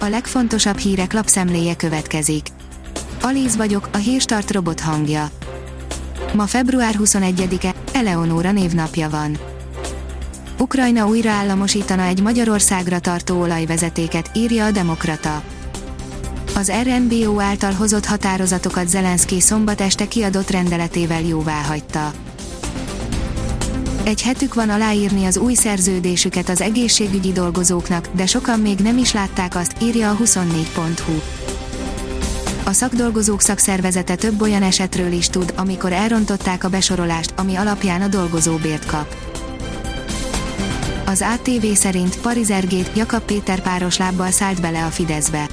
a legfontosabb hírek lapszemléje következik. Alíz vagyok, a hírstart robot hangja. Ma február 21-e, Eleonóra névnapja van. Ukrajna újraállamosítana egy Magyarországra tartó olajvezetéket, írja a Demokrata. Az RNBO által hozott határozatokat Zelenszky szombat este kiadott rendeletével jóvá hagyta. Egy hetük van aláírni az új szerződésüket az egészségügyi dolgozóknak, de sokan még nem is látták azt, írja a 24.hu. A szakdolgozók szakszervezete több olyan esetről is tud, amikor elrontották a besorolást, ami alapján a dolgozó bért kap. Az ATV szerint Parizergét Jakab Péter páros lábbal szállt bele a Fideszbe.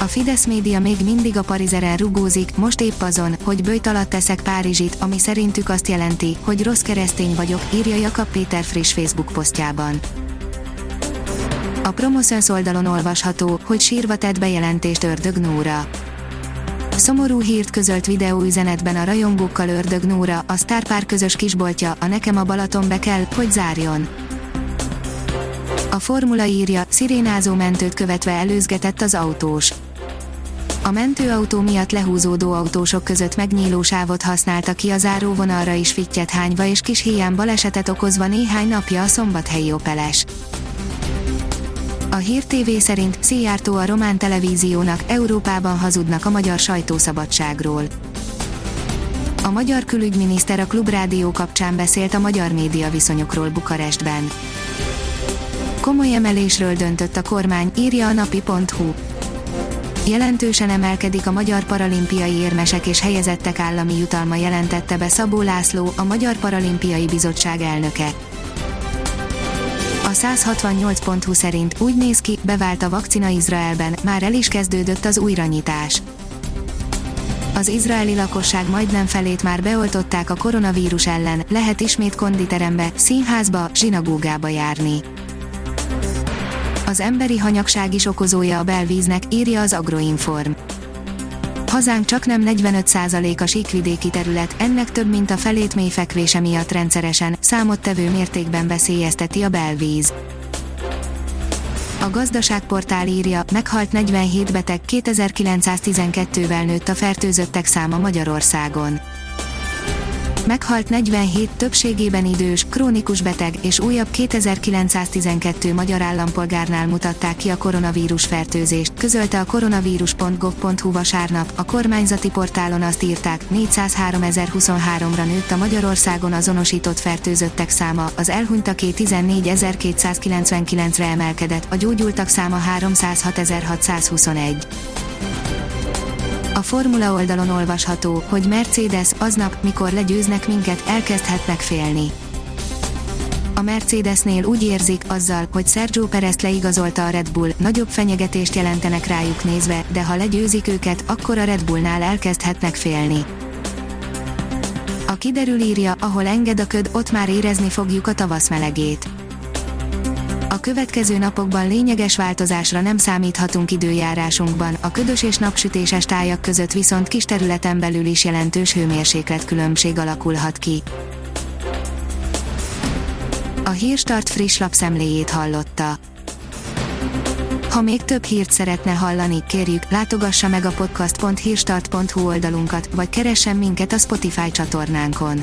A Fidesz média még mindig a Parizeren rugózik, most épp azon, hogy bőjt alatt teszek Párizsit, ami szerintük azt jelenti, hogy rossz keresztény vagyok, írja Jakab Péter friss Facebook posztjában. A Promoszöns oldalon olvasható, hogy sírva tett bejelentést Ördög Nóra. Szomorú hírt közölt videóüzenetben a rajongókkal Ördög Nóra, a sztárpár közös kisboltja, a Nekem a Balaton be kell, hogy zárjon. A formula írja, szirénázó mentőt követve előzgetett az autós. A mentőautó miatt lehúzódó autósok között megnyíló sávot használta ki a záróvonalra is fittyet hányva és kis héján balesetet okozva néhány napja a szombathelyi Opeles. A Hír TV szerint Szijjártó a román televíziónak Európában hazudnak a magyar sajtószabadságról. A magyar külügyminiszter a Klubrádió kapcsán beszélt a magyar média viszonyokról Bukarestben. Komoly emelésről döntött a kormány, írja a napi.hu. Jelentősen emelkedik a magyar paralimpiai érmesek és helyezettek állami jutalma jelentette be Szabó László, a Magyar Paralimpiai Bizottság elnöke. A 168.20 szerint úgy néz ki, bevált a vakcina Izraelben, már el is kezdődött az újranyitás. Az izraeli lakosság majdnem felét már beoltották a koronavírus ellen, lehet ismét konditerembe, színházba, zsinagógába járni. Az emberi hanyagság is okozója a belvíznek, írja az Agroinform. Hazánk csak nem 45% a síkvidéki terület, ennek több mint a felét mély fekvése miatt rendszeresen, számottevő mértékben veszélyezteti a belvíz. A gazdaságportál írja, meghalt 47 beteg 2912-vel nőtt a fertőzöttek száma Magyarországon meghalt 47 többségében idős, krónikus beteg és újabb 2912 magyar állampolgárnál mutatták ki a koronavírus fertőzést, közölte a koronavírus.gov.hu vasárnap, a kormányzati portálon azt írták, 403.023-ra nőtt a Magyarországon azonosított fertőzöttek száma, az elhunytaké 14.299-re emelkedett, a gyógyultak száma 306.621. A Formula oldalon olvasható, hogy Mercedes aznap, mikor legyőznek minket, elkezdhetnek félni. A Mercedesnél úgy érzik azzal, hogy Sergio Perez leigazolta a Red Bull, nagyobb fenyegetést jelentenek rájuk nézve, de ha legyőzik őket, akkor a Red Bullnál elkezdhetnek félni. A kiderül írja, ahol enged a köd, ott már érezni fogjuk a tavasz melegét következő napokban lényeges változásra nem számíthatunk időjárásunkban, a ködös és napsütéses tájak között viszont kis területen belül is jelentős hőmérséklet különbség alakulhat ki. A Hírstart friss lapszemléjét hallotta. Ha még több hírt szeretne hallani, kérjük, látogassa meg a podcast.hírstart.hu oldalunkat, vagy keressen minket a Spotify csatornánkon